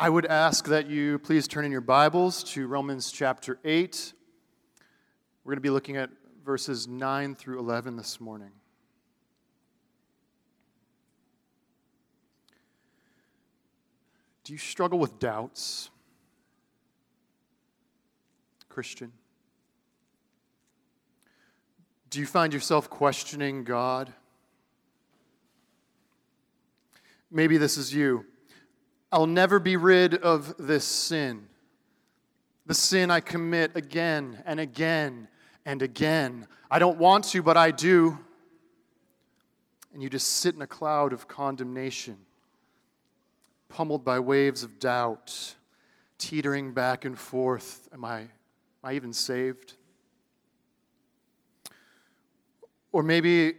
I would ask that you please turn in your Bibles to Romans chapter 8. We're going to be looking at verses 9 through 11 this morning. Do you struggle with doubts, Christian? Do you find yourself questioning God? Maybe this is you. I'll never be rid of this sin. The sin I commit again and again and again. I don't want to, but I do. And you just sit in a cloud of condemnation, pummeled by waves of doubt, teetering back and forth. Am I, am I even saved? Or maybe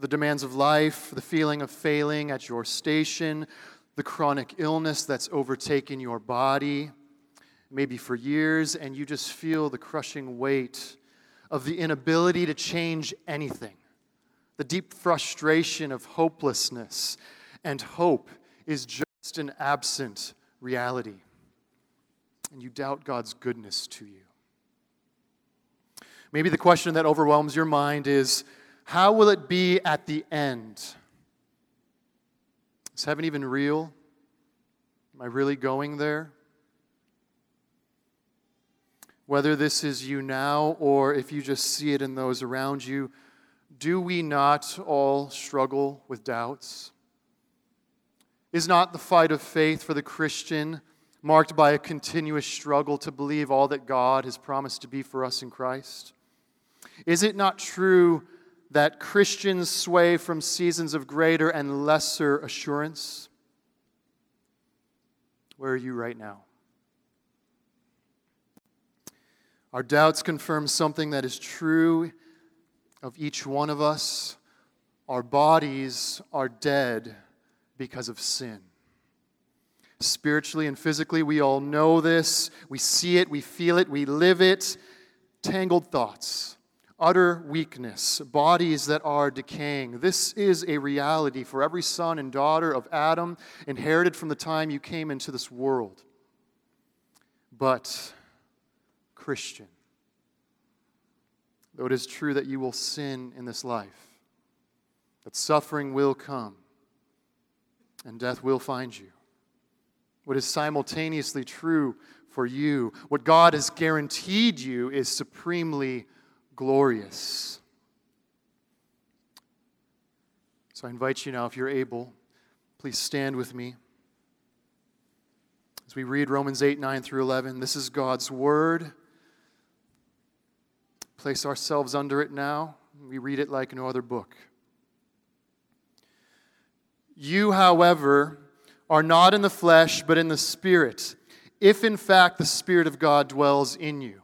the demands of life, the feeling of failing at your station, the chronic illness that's overtaken your body, maybe for years, and you just feel the crushing weight of the inability to change anything. The deep frustration of hopelessness and hope is just an absent reality. And you doubt God's goodness to you. Maybe the question that overwhelms your mind is how will it be at the end? Is heaven even real? Am I really going there? Whether this is you now or if you just see it in those around you, do we not all struggle with doubts? Is not the fight of faith for the Christian marked by a continuous struggle to believe all that God has promised to be for us in Christ? Is it not true that Christians sway from seasons of greater and lesser assurance? Where are you right now? Our doubts confirm something that is true of each one of us. Our bodies are dead because of sin. Spiritually and physically, we all know this. We see it, we feel it, we live it. Tangled thoughts utter weakness, bodies that are decaying. This is a reality for every son and daughter of Adam, inherited from the time you came into this world. But, Christian, though it is true that you will sin in this life, that suffering will come and death will find you, what is simultaneously true for you, what God has guaranteed you, is supremely glorious. So I invite you now, if you're able, please stand with me. As we read Romans 8, 9 through 11, this is God's word. Place ourselves under it now. We read it like no other book. You, however, are not in the flesh, but in the Spirit, if in fact the Spirit of God dwells in you.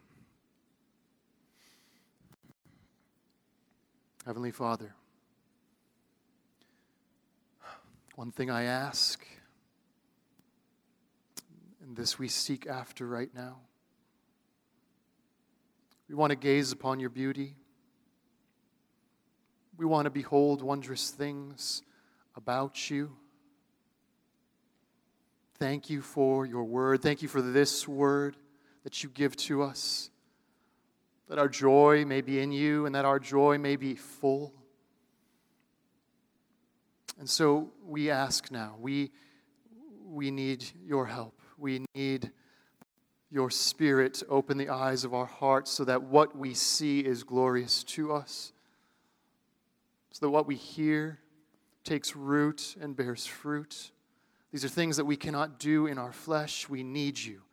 Heavenly Father, one thing I ask, and this we seek after right now. We want to gaze upon your beauty. We want to behold wondrous things about you. Thank you for your word. Thank you for this word that you give to us that our joy may be in you and that our joy may be full. And so we ask now, we, we need your help. We need your spirit to open the eyes of our hearts so that what we see is glorious to us, so that what we hear takes root and bears fruit. These are things that we cannot do in our flesh. We need you.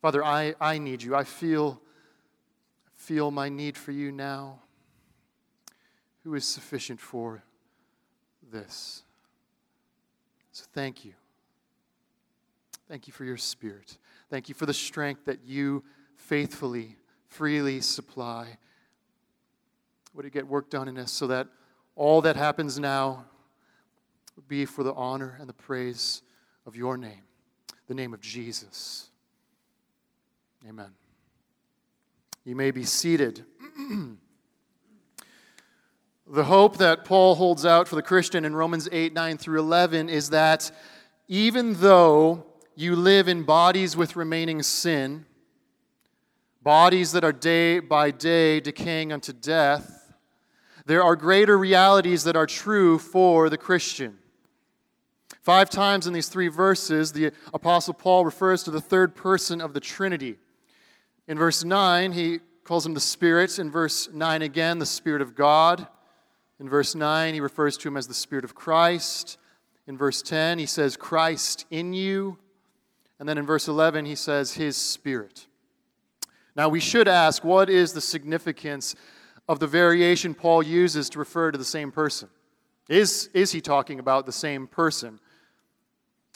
Father, I, I need you. I feel feel my need for you now? Who is sufficient for this? So thank you. Thank you for your Spirit. Thank you for the strength that you faithfully, freely supply. Would it get work done in us so that all that happens now would be for the honor and the praise of your name, the name of Jesus. Amen. You may be seated. the hope that Paul holds out for the Christian in Romans 8 9 through 11 is that even though you live in bodies with remaining sin, bodies that are day by day decaying unto death, there are greater realities that are true for the Christian. Five times in these three verses, the Apostle Paul refers to the third person of the Trinity. In verse 9, he calls him the Spirit. In verse 9 again, the Spirit of God. In verse 9, he refers to him as the Spirit of Christ. In verse 10, he says, Christ in you. And then in verse 11, he says, His Spirit. Now, we should ask, what is the significance of the variation Paul uses to refer to the same person? Is, is he talking about the same person?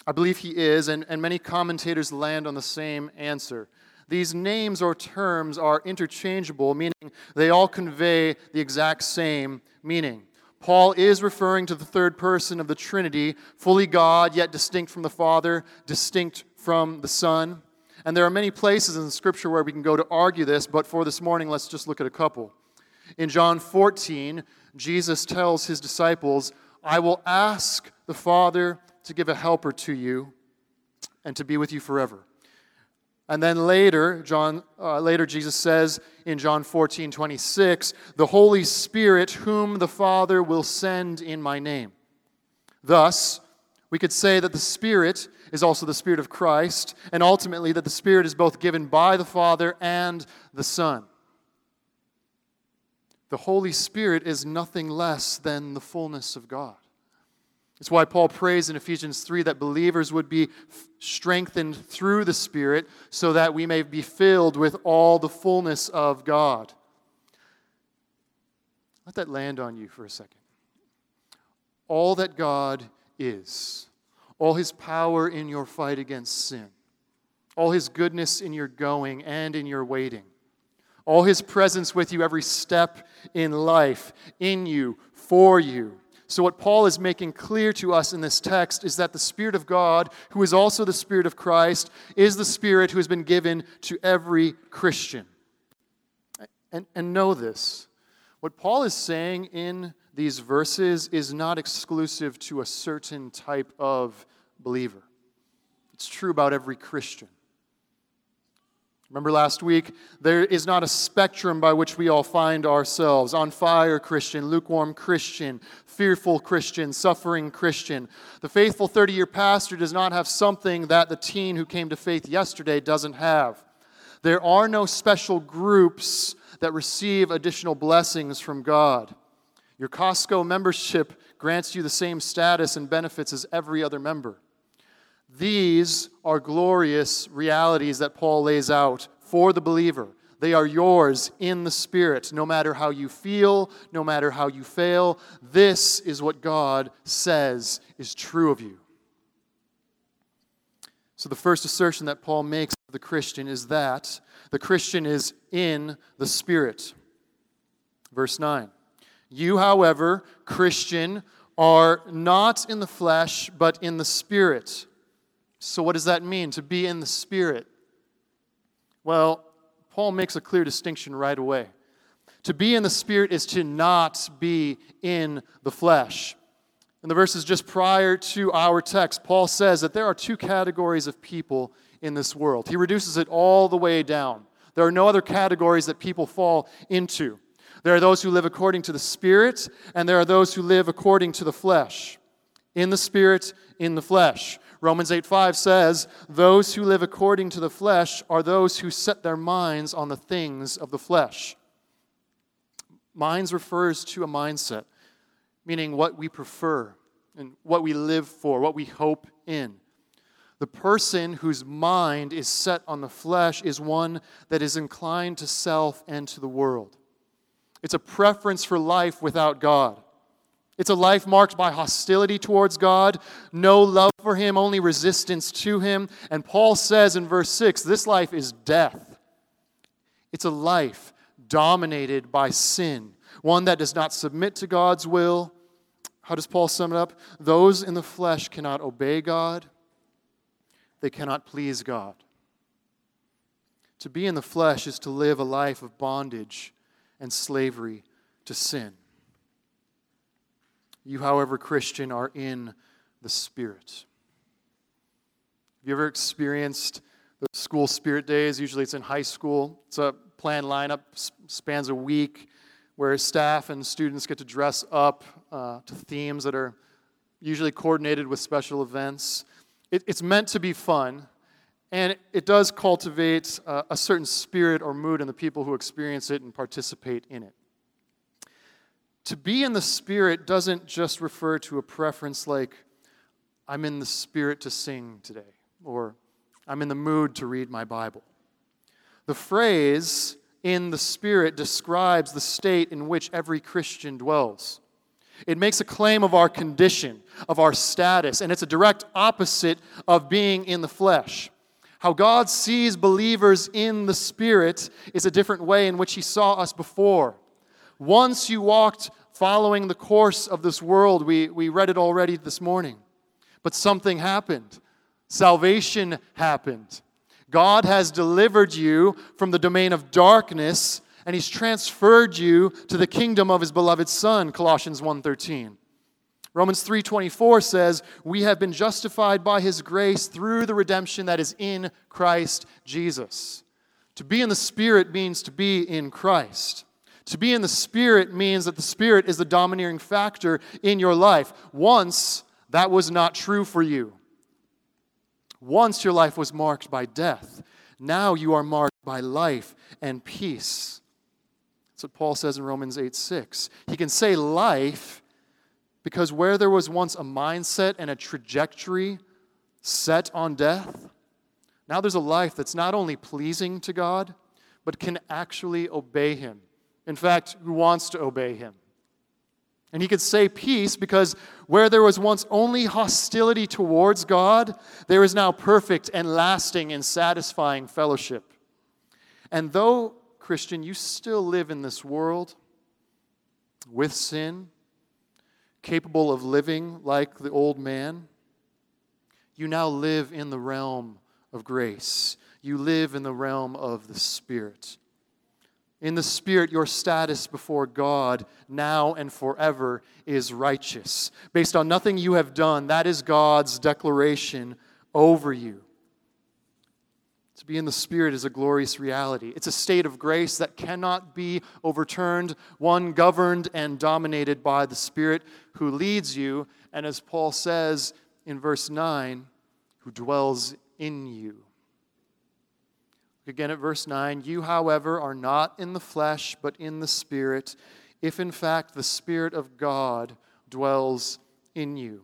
I believe he is, and, and many commentators land on the same answer. These names or terms are interchangeable, meaning they all convey the exact same meaning. Paul is referring to the third person of the Trinity, fully God, yet distinct from the Father, distinct from the Son. And there are many places in the Scripture where we can go to argue this, but for this morning, let's just look at a couple. In John 14, Jesus tells his disciples, I will ask the Father to give a helper to you and to be with you forever. And then later, John, uh, later Jesus says in John 14, 26, the Holy Spirit, whom the Father will send in my name. Thus, we could say that the Spirit is also the Spirit of Christ, and ultimately that the Spirit is both given by the Father and the Son. The Holy Spirit is nothing less than the fullness of God. It's why Paul prays in Ephesians 3 that believers would be strengthened through the Spirit so that we may be filled with all the fullness of God. Let that land on you for a second. All that God is, all his power in your fight against sin, all his goodness in your going and in your waiting, all his presence with you every step in life, in you, for you so, what Paul is making clear to us in this text is that the Spirit of God, who is also the Spirit of Christ, is the Spirit who has been given to every Christian. And, and know this. What Paul is saying in these verses is not exclusive to a certain type of believer, it's true about every Christian. Remember last week, there is not a spectrum by which we all find ourselves. On fire Christian, lukewarm Christian, fearful Christian, suffering Christian. The faithful 30 year pastor does not have something that the teen who came to faith yesterday doesn't have. There are no special groups that receive additional blessings from God. Your Costco membership grants you the same status and benefits as every other member. These are glorious realities that Paul lays out for the believer. They are yours in the Spirit, no matter how you feel, no matter how you fail. This is what God says is true of you. So, the first assertion that Paul makes of the Christian is that the Christian is in the Spirit. Verse 9. You, however, Christian, are not in the flesh, but in the Spirit so, what does that mean to be in the Spirit? Well, Paul makes a clear distinction right away. To be in the Spirit is to not be in the flesh. In the verses just prior to our text, Paul says that there are two categories of people in this world. He reduces it all the way down. There are no other categories that people fall into. There are those who live according to the Spirit, and there are those who live according to the flesh. In the Spirit, in the flesh. Romans 8 5 says, Those who live according to the flesh are those who set their minds on the things of the flesh. Minds refers to a mindset, meaning what we prefer and what we live for, what we hope in. The person whose mind is set on the flesh is one that is inclined to self and to the world. It's a preference for life without God. It's a life marked by hostility towards God, no love for Him, only resistance to Him. And Paul says in verse 6 this life is death. It's a life dominated by sin, one that does not submit to God's will. How does Paul sum it up? Those in the flesh cannot obey God, they cannot please God. To be in the flesh is to live a life of bondage and slavery to sin. You, however, Christian, are in the Spirit. Have you ever experienced the school spirit days? Usually it's in high school. It's a planned lineup, spans a week, where staff and students get to dress up uh, to themes that are usually coordinated with special events. It, it's meant to be fun, and it does cultivate uh, a certain spirit or mood in the people who experience it and participate in it. To be in the Spirit doesn't just refer to a preference like, I'm in the Spirit to sing today, or I'm in the mood to read my Bible. The phrase in the Spirit describes the state in which every Christian dwells. It makes a claim of our condition, of our status, and it's a direct opposite of being in the flesh. How God sees believers in the Spirit is a different way in which He saw us before. Once you walked following the course of this world. We, we read it already this morning. But something happened. Salvation happened. God has delivered you from the domain of darkness and he's transferred you to the kingdom of his beloved son Colossians 1:13 Romans 3:24 says, "We have been justified by his grace through the redemption that is in Christ Jesus." To be in the spirit means to be in Christ. To be in the Spirit means that the Spirit is the domineering factor in your life. Once, that was not true for you. Once, your life was marked by death. Now, you are marked by life and peace. That's what Paul says in Romans 8 6. He can say life because where there was once a mindset and a trajectory set on death, now there's a life that's not only pleasing to God, but can actually obey Him in fact, who wants to obey him. And he could say peace because where there was once only hostility towards God, there is now perfect and lasting and satisfying fellowship. And though, Christian, you still live in this world with sin, capable of living like the old man, you now live in the realm of grace. You live in the realm of the Spirit. In the Spirit, your status before God now and forever is righteous. Based on nothing you have done, that is God's declaration over you. To be in the Spirit is a glorious reality. It's a state of grace that cannot be overturned, one governed and dominated by the Spirit who leads you, and as Paul says in verse 9, who dwells in you. Again at verse 9, you, however, are not in the flesh, but in the Spirit, if in fact the Spirit of God dwells in you.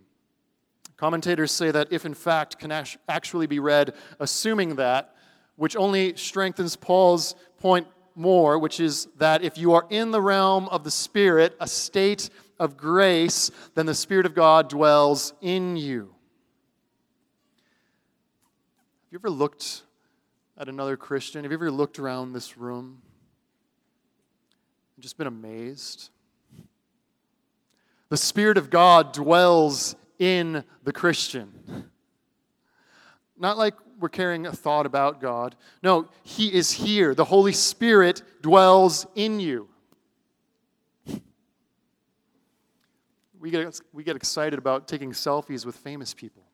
Commentators say that if in fact can actually be read assuming that, which only strengthens Paul's point more, which is that if you are in the realm of the Spirit, a state of grace, then the Spirit of God dwells in you. Have you ever looked at another Christian? Have you ever looked around this room and just been amazed? The Spirit of God dwells in the Christian. Not like we're carrying a thought about God. No, He is here. The Holy Spirit dwells in you. We get, we get excited about taking selfies with famous people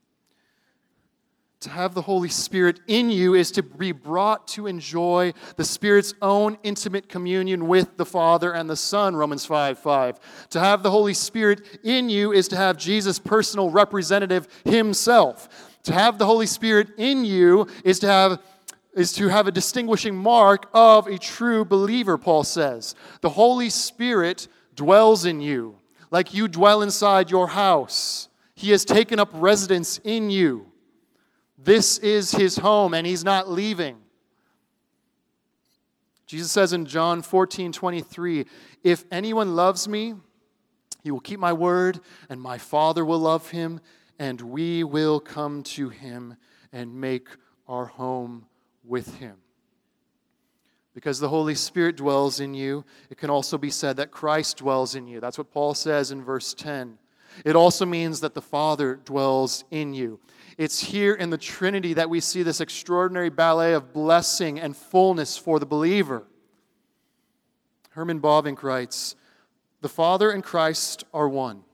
to have the Holy Spirit in you is to be brought to enjoy the Spirit's own intimate communion with the Father and the Son, Romans 5 5. To have the Holy Spirit in you is to have Jesus' personal representative himself. To have the Holy Spirit in you is to have is to have a distinguishing mark of a true believer, Paul says. The Holy Spirit dwells in you, like you dwell inside your house. He has taken up residence in you. This is his home, and he's not leaving. Jesus says in John 14 23, If anyone loves me, He will keep my word, and my Father will love him, and we will come to him and make our home with him. Because the Holy Spirit dwells in you, it can also be said that Christ dwells in you. That's what Paul says in verse 10. It also means that the Father dwells in you. It's here in the Trinity that we see this extraordinary ballet of blessing and fullness for the believer. Herman Bavinck writes The Father and Christ are one.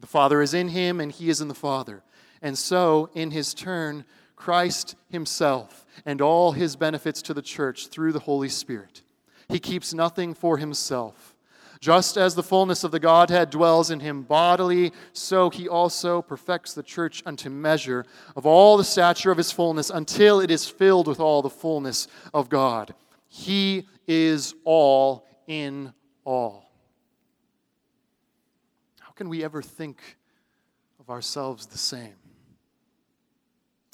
The Father is in him, and he is in the Father. And so, in his turn, Christ himself and all his benefits to the church through the Holy Spirit. He keeps nothing for himself. Just as the fullness of the Godhead dwells in him bodily, so he also perfects the church unto measure of all the stature of his fullness until it is filled with all the fullness of God. He is all in all. How can we ever think of ourselves the same?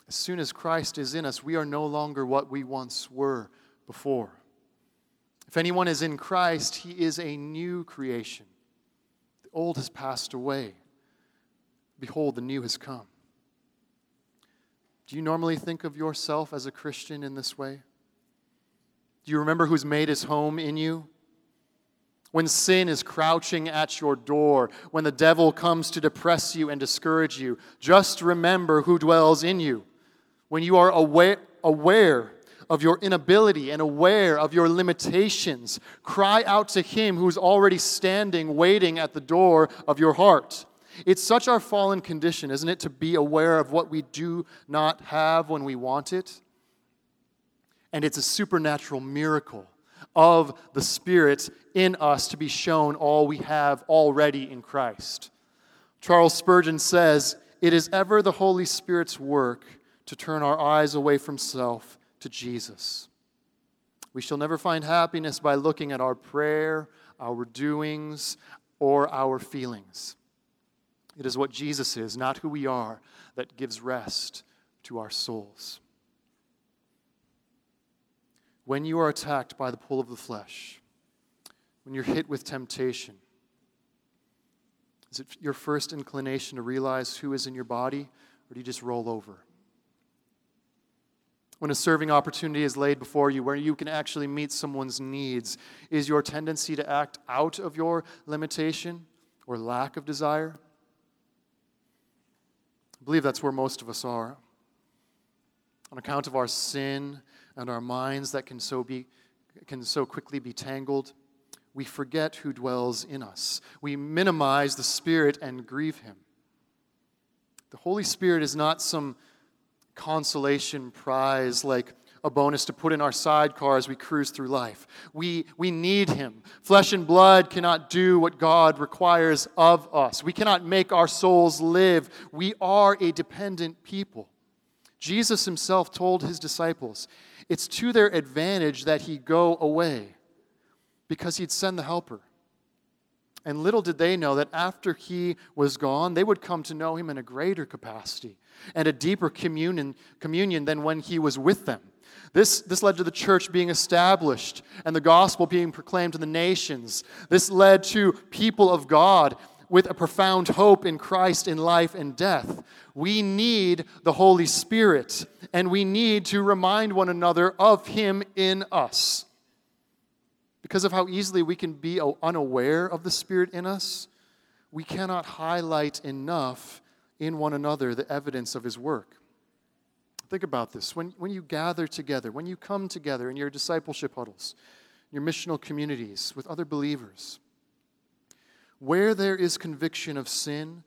As soon as Christ is in us, we are no longer what we once were before. If anyone is in Christ, he is a new creation. The old has passed away. Behold, the new has come. Do you normally think of yourself as a Christian in this way? Do you remember who's made his home in you? When sin is crouching at your door, when the devil comes to depress you and discourage you, just remember who dwells in you. When you are aware, aware of your inability and aware of your limitations, cry out to Him who's already standing, waiting at the door of your heart. It's such our fallen condition, isn't it, to be aware of what we do not have when we want it? And it's a supernatural miracle of the Spirit in us to be shown all we have already in Christ. Charles Spurgeon says, It is ever the Holy Spirit's work to turn our eyes away from self to Jesus. We shall never find happiness by looking at our prayer, our doings, or our feelings. It is what Jesus is, not who we are, that gives rest to our souls. When you are attacked by the pull of the flesh, when you're hit with temptation, is it your first inclination to realize who is in your body, or do you just roll over? When a serving opportunity is laid before you where you can actually meet someone's needs, is your tendency to act out of your limitation or lack of desire? I believe that's where most of us are. On account of our sin and our minds that can so, be, can so quickly be tangled, we forget who dwells in us. We minimize the Spirit and grieve Him. The Holy Spirit is not some consolation prize like a bonus to put in our sidecar as we cruise through life. We, we need Him. Flesh and blood cannot do what God requires of us. We cannot make our souls live. We are a dependent people. Jesus Himself told His disciples it's to their advantage that He go away because He'd send the Helper. And little did they know that after he was gone, they would come to know him in a greater capacity and a deeper communion, communion than when he was with them. This, this led to the church being established and the gospel being proclaimed to the nations. This led to people of God with a profound hope in Christ in life and death. We need the Holy Spirit, and we need to remind one another of Him in us because of how easily we can be unaware of the Spirit in us, we cannot highlight enough in one another the evidence of His work. Think about this. When, when you gather together, when you come together in your discipleship huddles, your missional communities with other believers, where there is conviction of sin,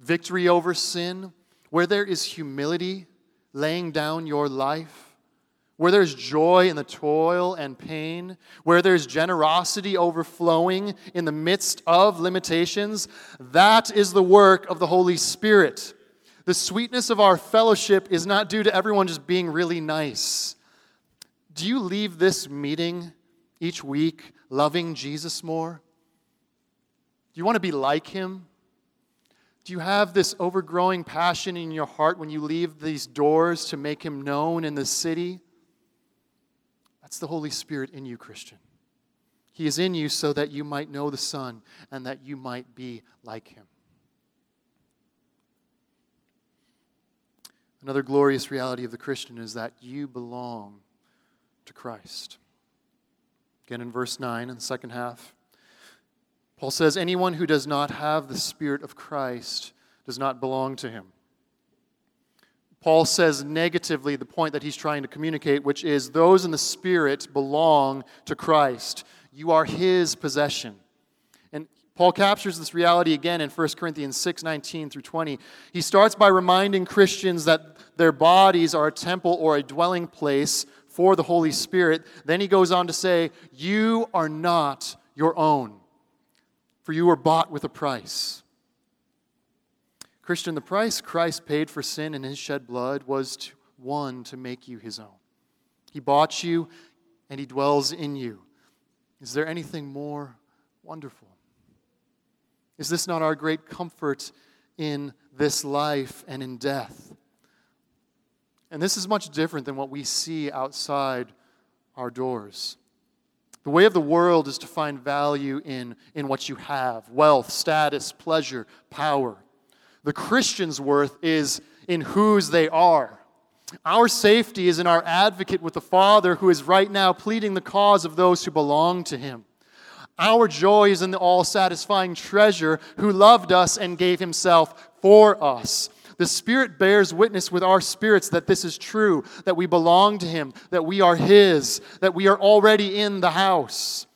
victory over sin, where there is humility, laying down your life, where there's joy in the toil and pain, where there's generosity overflowing in the midst of limitations, that is the work of the Holy Spirit. The sweetness of our fellowship is not due to everyone just being really nice. Do you leave this meeting each week loving Jesus more? Do you want to be like him? Do you have this overgrowing passion in your heart when you leave these doors to make him known in the city? That's the Holy Spirit in you, Christian. He is in you so that you might know the Son and that you might be like him. Another glorious reality of the Christian is that you belong to Christ. Again, in verse 9, in the second half, Paul says, Anyone who does not have the Spirit of Christ does not belong to him. Paul says negatively the point that he's trying to communicate, which is those in the Spirit belong to Christ. You are his possession. And Paul captures this reality again in 1 Corinthians 6 19 through 20. He starts by reminding Christians that their bodies are a temple or a dwelling place for the Holy Spirit. Then he goes on to say, You are not your own, for you were bought with a price. Christian, the price Christ paid for sin in his shed blood was to, one to make you his own. He bought you and he dwells in you. Is there anything more wonderful? Is this not our great comfort in this life and in death? And this is much different than what we see outside our doors. The way of the world is to find value in, in what you have wealth, status, pleasure, power. The Christian's worth is in whose they are. Our safety is in our advocate with the Father who is right now pleading the cause of those who belong to him. Our joy is in the all satisfying treasure who loved us and gave himself for us. The Spirit bears witness with our spirits that this is true, that we belong to Him, that we are His, that we are already in the house.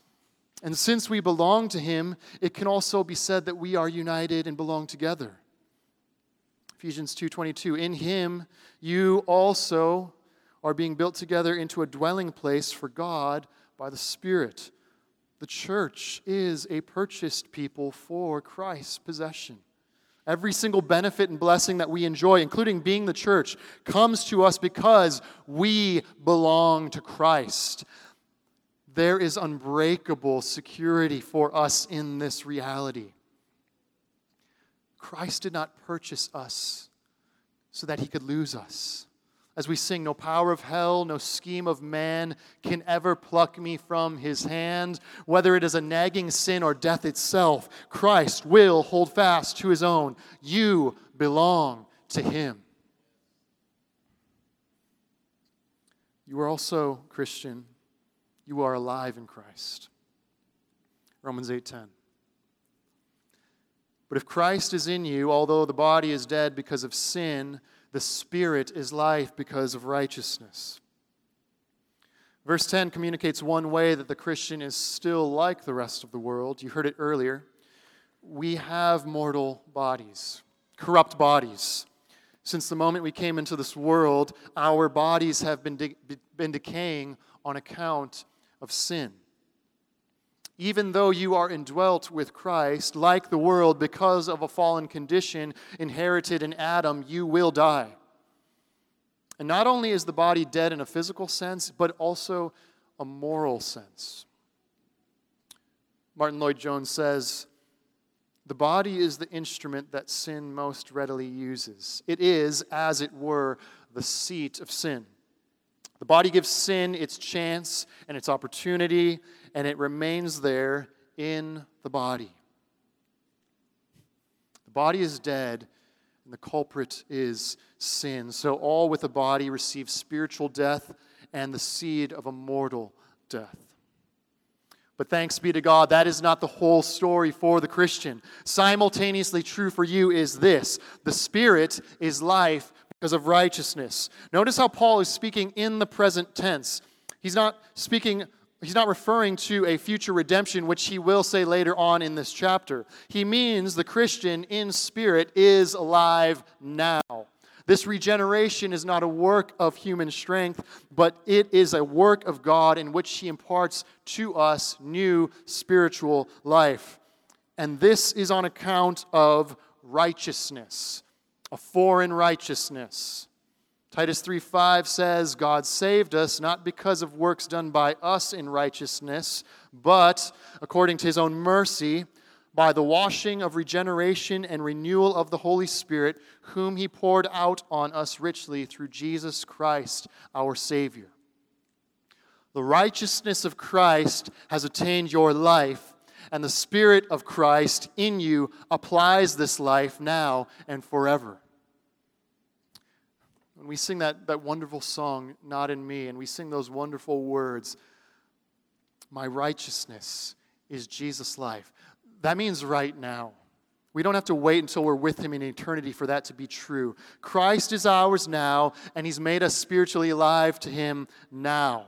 And since we belong to Him, it can also be said that we are united and belong together. Ephesians 2:22 In him you also are being built together into a dwelling place for God by the Spirit. The church is a purchased people for Christ's possession. Every single benefit and blessing that we enjoy, including being the church, comes to us because we belong to Christ. There is unbreakable security for us in this reality. Christ did not purchase us so that he could lose us. As we sing, no power of hell, no scheme of man can ever pluck me from his hand. Whether it is a nagging sin or death itself, Christ will hold fast to his own. You belong to him. You are also, Christian, you are alive in Christ. Romans 8:10. But if Christ is in you, although the body is dead because of sin, the spirit is life because of righteousness. Verse 10 communicates one way that the Christian is still like the rest of the world. You heard it earlier. We have mortal bodies, corrupt bodies. Since the moment we came into this world, our bodies have been, de- been decaying on account of sin even though you are indwelt with Christ, like the world, because of a fallen condition inherited in Adam, you will die. And not only is the body dead in a physical sense, but also a moral sense. Martyn Lloyd-Jones says, The body is the instrument that sin most readily uses. It is, as it were, the seat of sin. The body gives sin its chance and its opportunity, and it remains there in the body. The body is dead, and the culprit is sin. So all with the body receive spiritual death and the seed of a mortal death. But thanks be to God, that is not the whole story for the Christian. Simultaneously true for you is this the Spirit is life because of righteousness. Notice how Paul is speaking in the present tense. He's not speaking He's not referring to a future redemption, which he will say later on in this chapter. He means the Christian in spirit is alive now. This regeneration is not a work of human strength, but it is a work of God in which He imparts to us new spiritual life. And this is on account of righteousness, a foreign righteousness. Titus 3:5 says, God saved us not because of works done by us in righteousness, but according to his own mercy, by the washing of regeneration and renewal of the Holy Spirit, whom he poured out on us richly through Jesus Christ, our Savior. The righteousness of Christ has attained your life, and the Spirit of Christ in you applies this life now and forever. When we sing that, that wonderful song, Not in Me, and we sing those wonderful words, My righteousness is Jesus' life, that means right now. We don't have to wait until we're with Him in eternity for that to be true. Christ is ours now, and He's made us spiritually alive to Him now.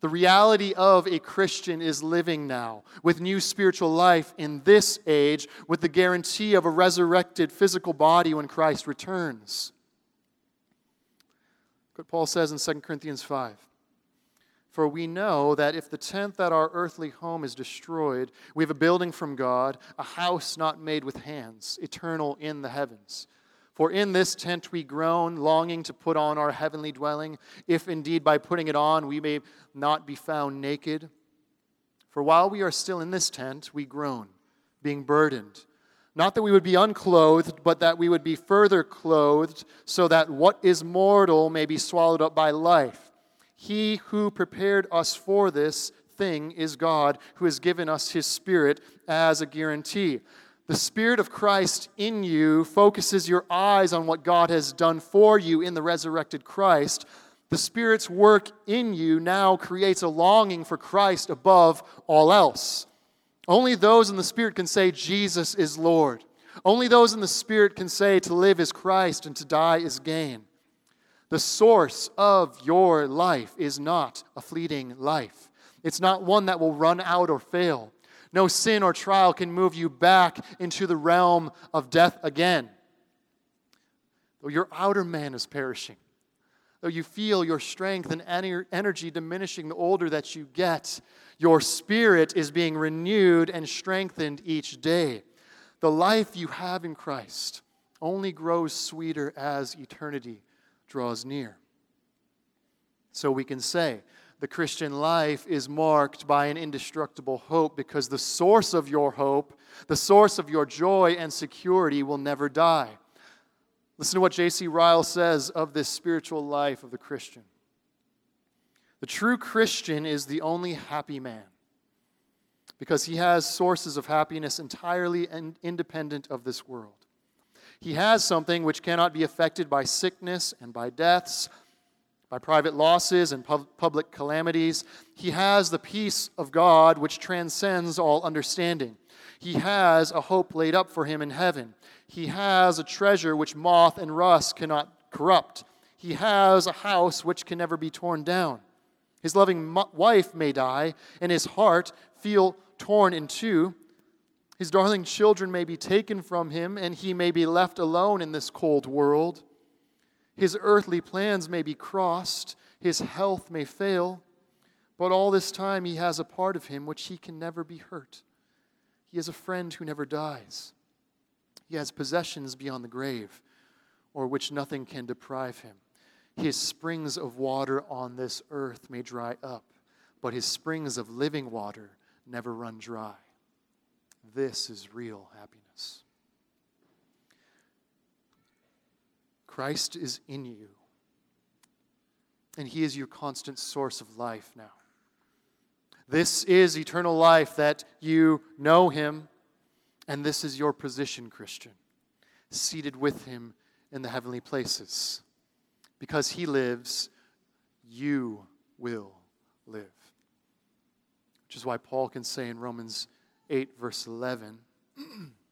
The reality of a Christian is living now with new spiritual life in this age with the guarantee of a resurrected physical body when Christ returns. What Paul says in 2 Corinthians 5. For we know that if the tent that our earthly home is destroyed, we have a building from God, a house not made with hands, eternal in the heavens. For in this tent we groan, longing to put on our heavenly dwelling, if indeed by putting it on we may not be found naked. For while we are still in this tent, we groan, being burdened. Not that we would be unclothed, but that we would be further clothed, so that what is mortal may be swallowed up by life. He who prepared us for this thing is God, who has given us his Spirit as a guarantee. The Spirit of Christ in you focuses your eyes on what God has done for you in the resurrected Christ. The Spirit's work in you now creates a longing for Christ above all else. Only those in the Spirit can say, Jesus is Lord. Only those in the Spirit can say, to live is Christ and to die is gain. The source of your life is not a fleeting life. It's not one that will run out or fail. No sin or trial can move you back into the realm of death again. Though your outer man is perishing, though you feel your strength and energy diminishing the older that you get, your spirit is being renewed and strengthened each day. The life you have in Christ only grows sweeter as eternity draws near. So we can say the Christian life is marked by an indestructible hope because the source of your hope, the source of your joy and security will never die. Listen to what J.C. Ryle says of this spiritual life of the Christian. The true Christian is the only happy man because he has sources of happiness entirely independent of this world. He has something which cannot be affected by sickness and by deaths, by private losses and public calamities. He has the peace of God which transcends all understanding. He has a hope laid up for him in heaven. He has a treasure which moth and rust cannot corrupt. He has a house which can never be torn down. His loving wife may die, and his heart feel torn in two. His darling children may be taken from him, and he may be left alone in this cold world. His earthly plans may be crossed, his health may fail, but all this time he has a part of him which he can never be hurt. He has a friend who never dies. He has possessions beyond the grave, or which nothing can deprive him. His springs of water on this earth may dry up, but his springs of living water never run dry. This is real happiness. Christ is in you, and He is your constant source of life now. This is eternal life that you know Him, and this is your position, Christian, seated with Him in the heavenly places. Because He lives, you will live. Which is why Paul can say in Romans 8, verse 11.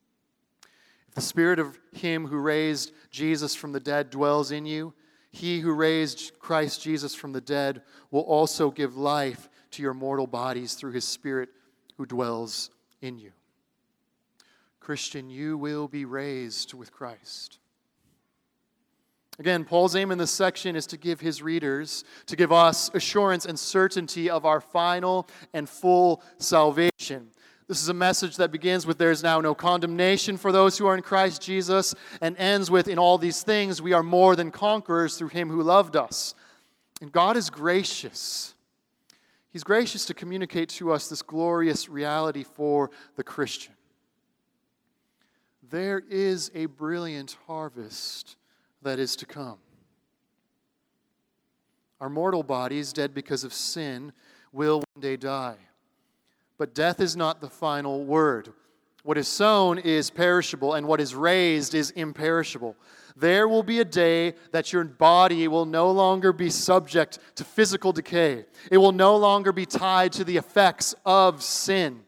the spirit of him who raised Jesus from the dead dwells in you, he who raised Christ Jesus from the dead will also give life to your mortal bodies through his spirit who dwells in you. Christian, you will be raised with Christ. Again, Paul's aim in this section is to give his readers, to give us assurance and certainty of our final and full salvation. This is a message that begins with there is now no condemnation for those who are in Christ Jesus and ends with in all these things we are more than conquerors through him who loved us. And God is gracious. He's gracious to communicate to us this glorious reality for the Christian. There is a brilliant harvest that is to come. Our mortal bodies, dead because of sin, will one day die. But death is not the final word. What is sown is perishable, and what is raised is imperishable. There will be a day that your body will no longer be subject to physical decay. It will no longer be tied to the effects of sin.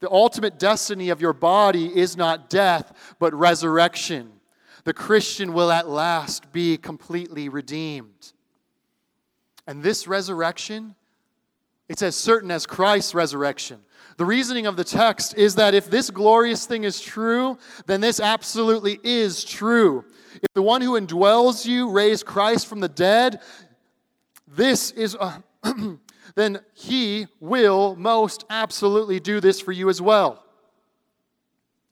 The ultimate destiny of your body is not death, but resurrection. The Christian will at last be completely redeemed. And this resurrection, it's as certain as Christ's resurrection. The reasoning of the text is that if this glorious thing is true, then this absolutely is true. If the one who indwells you raised Christ from the dead, this is uh, a, then he will most absolutely do this for you as well.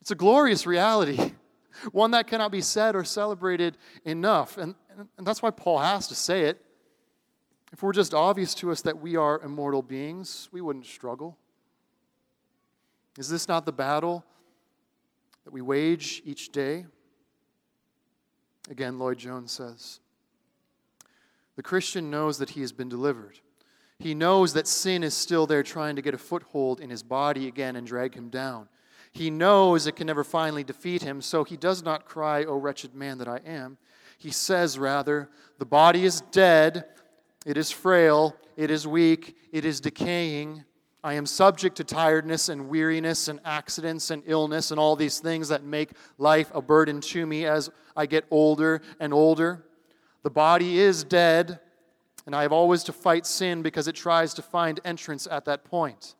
It's a glorious reality, one that cannot be said or celebrated enough. And, and that's why Paul has to say it. If it were just obvious to us that we are immortal beings, we wouldn't struggle. Is this not the battle that we wage each day? Again, Lloyd Jones says The Christian knows that he has been delivered. He knows that sin is still there trying to get a foothold in his body again and drag him down. He knows it can never finally defeat him, so he does not cry, O wretched man that I am. He says, rather, The body is dead, it is frail, it is weak, it is decaying. I am subject to tiredness and weariness and accidents and illness and all these things that make life a burden to me as I get older and older. The body is dead, and I have always to fight sin because it tries to find entrance at that point.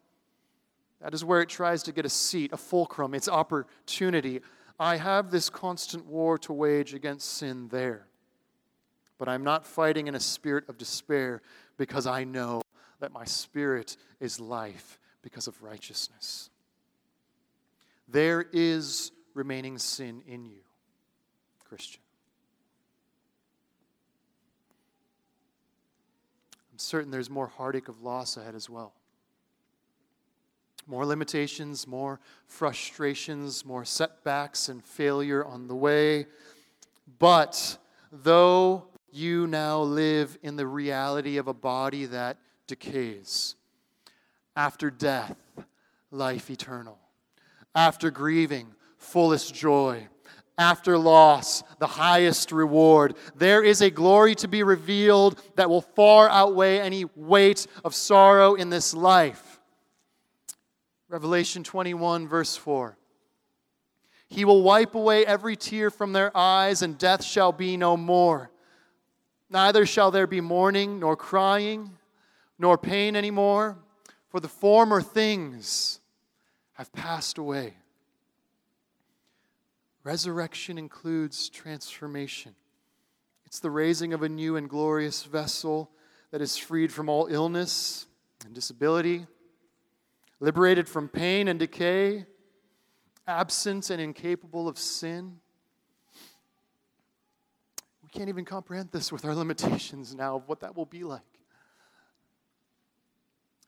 That is where it tries to get a seat, a fulcrum, its opportunity. I have this constant war to wage against sin there. But I'm not fighting in a spirit of despair because I know that my spirit is life because of righteousness. There is remaining sin in you, Christian. I'm certain there's more heartache of loss ahead as well. More limitations, more frustrations, more setbacks and failure on the way. But though you now live in the reality of a body that decays. After death, life eternal. After grieving, fullest joy. After loss, the highest reward. There is a glory to be revealed that will far outweigh any weight of sorrow in this life. Revelation 21, verse 4. He will wipe away every tear from their eyes, and death shall be no more. Neither shall there be mourning, nor crying nor pain anymore, for the former things have passed away. Resurrection includes transformation. It's the raising of a new and glorious vessel that is freed from all illness and disability, liberated from pain and decay, absent and incapable of sin. Can't even comprehend this with our limitations now of what that will be like.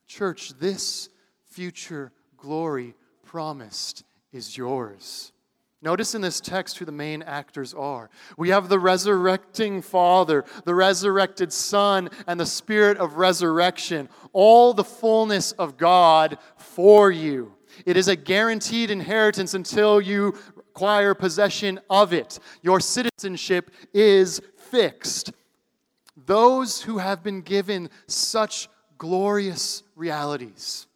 Church, this future glory promised is yours. Notice in this text who the main actors are. We have the resurrecting Father, the resurrected Son, and the Spirit of resurrection, all the fullness of God for you. It is a guaranteed inheritance until you acquire possession of it. Your citizenship is fixed. Those who have been given such glorious realities.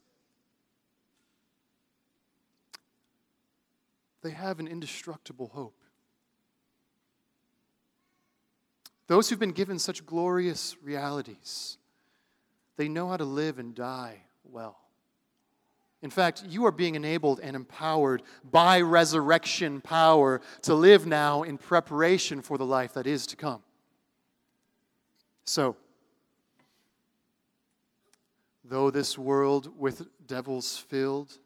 They have an indestructible hope. Those who've been given such glorious realities, they know how to live and die well. In fact, you are being enabled and empowered by resurrection power to live now in preparation for the life that is to come. So, though this world with devils filled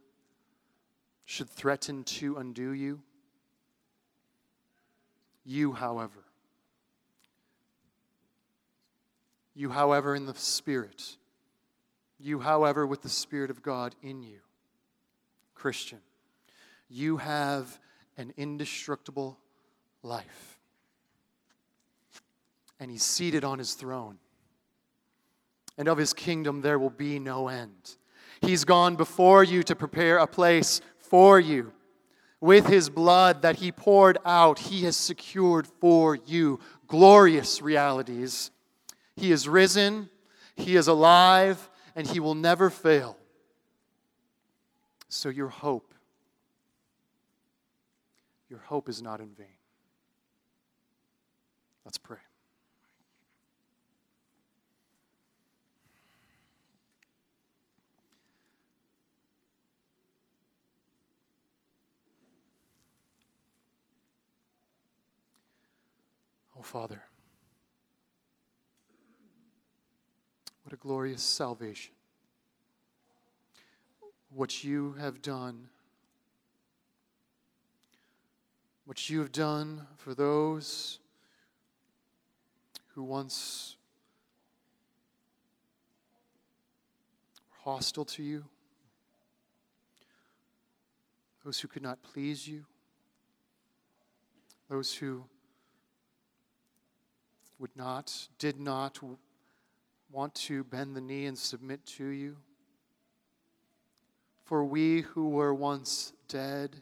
should threaten to undo you, you, however, you, however, in the Spirit, you, however, with the Spirit of God in you, Christian, you have an indestructible life. And He's seated on His throne and of his kingdom there will be no end. He's gone before you to prepare a place for you. With his blood that he poured out, he has secured for you glorious realities. He is risen, he is alive, and he will never fail. So your hope, your hope is not in vain. Let's pray. Oh, Father, what a glorious salvation. What you have done, what you have done for those who once were hostile to you, those who could not please you, those who would not, did not want to bend the knee and submit to you. For we who were once dead,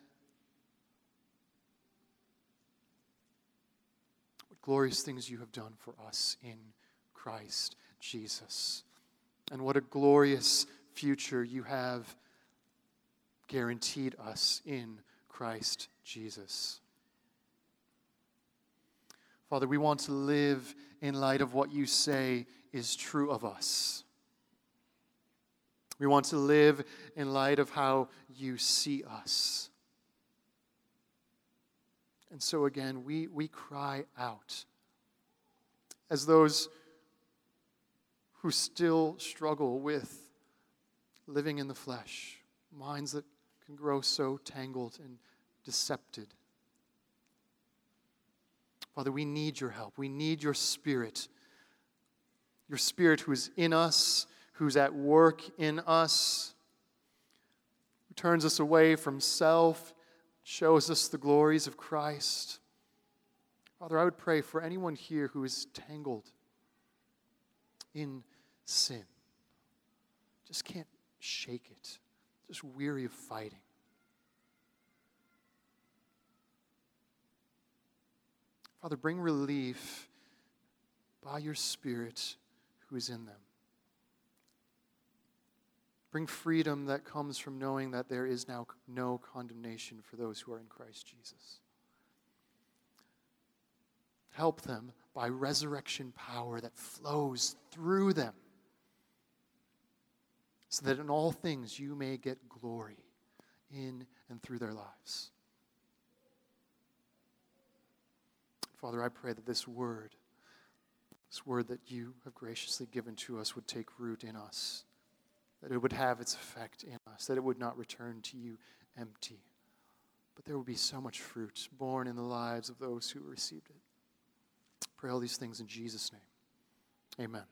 what glorious things you have done for us in Christ Jesus. And what a glorious future you have guaranteed us in Christ Jesus. Father, we want to live in light of what you say is true of us. We want to live in light of how you see us. And so, again, we, we cry out as those who still struggle with living in the flesh, minds that can grow so tangled and decepted. Father, we need your help. We need your spirit. Your spirit who is in us, who's at work in us, who turns us away from self, shows us the glories of Christ. Father, I would pray for anyone here who is tangled in sin, just can't shake it, just weary of fighting. Father, bring relief by your Spirit who is in them. Bring freedom that comes from knowing that there is now no condemnation for those who are in Christ Jesus. Help them by resurrection power that flows through them, so that in all things you may get glory in and through their lives. Father, I pray that this word, this word that you have graciously given to us, would take root in us, that it would have its effect in us, that it would not return to you empty, but there would be so much fruit born in the lives of those who received it. Pray all these things in Jesus' name. Amen.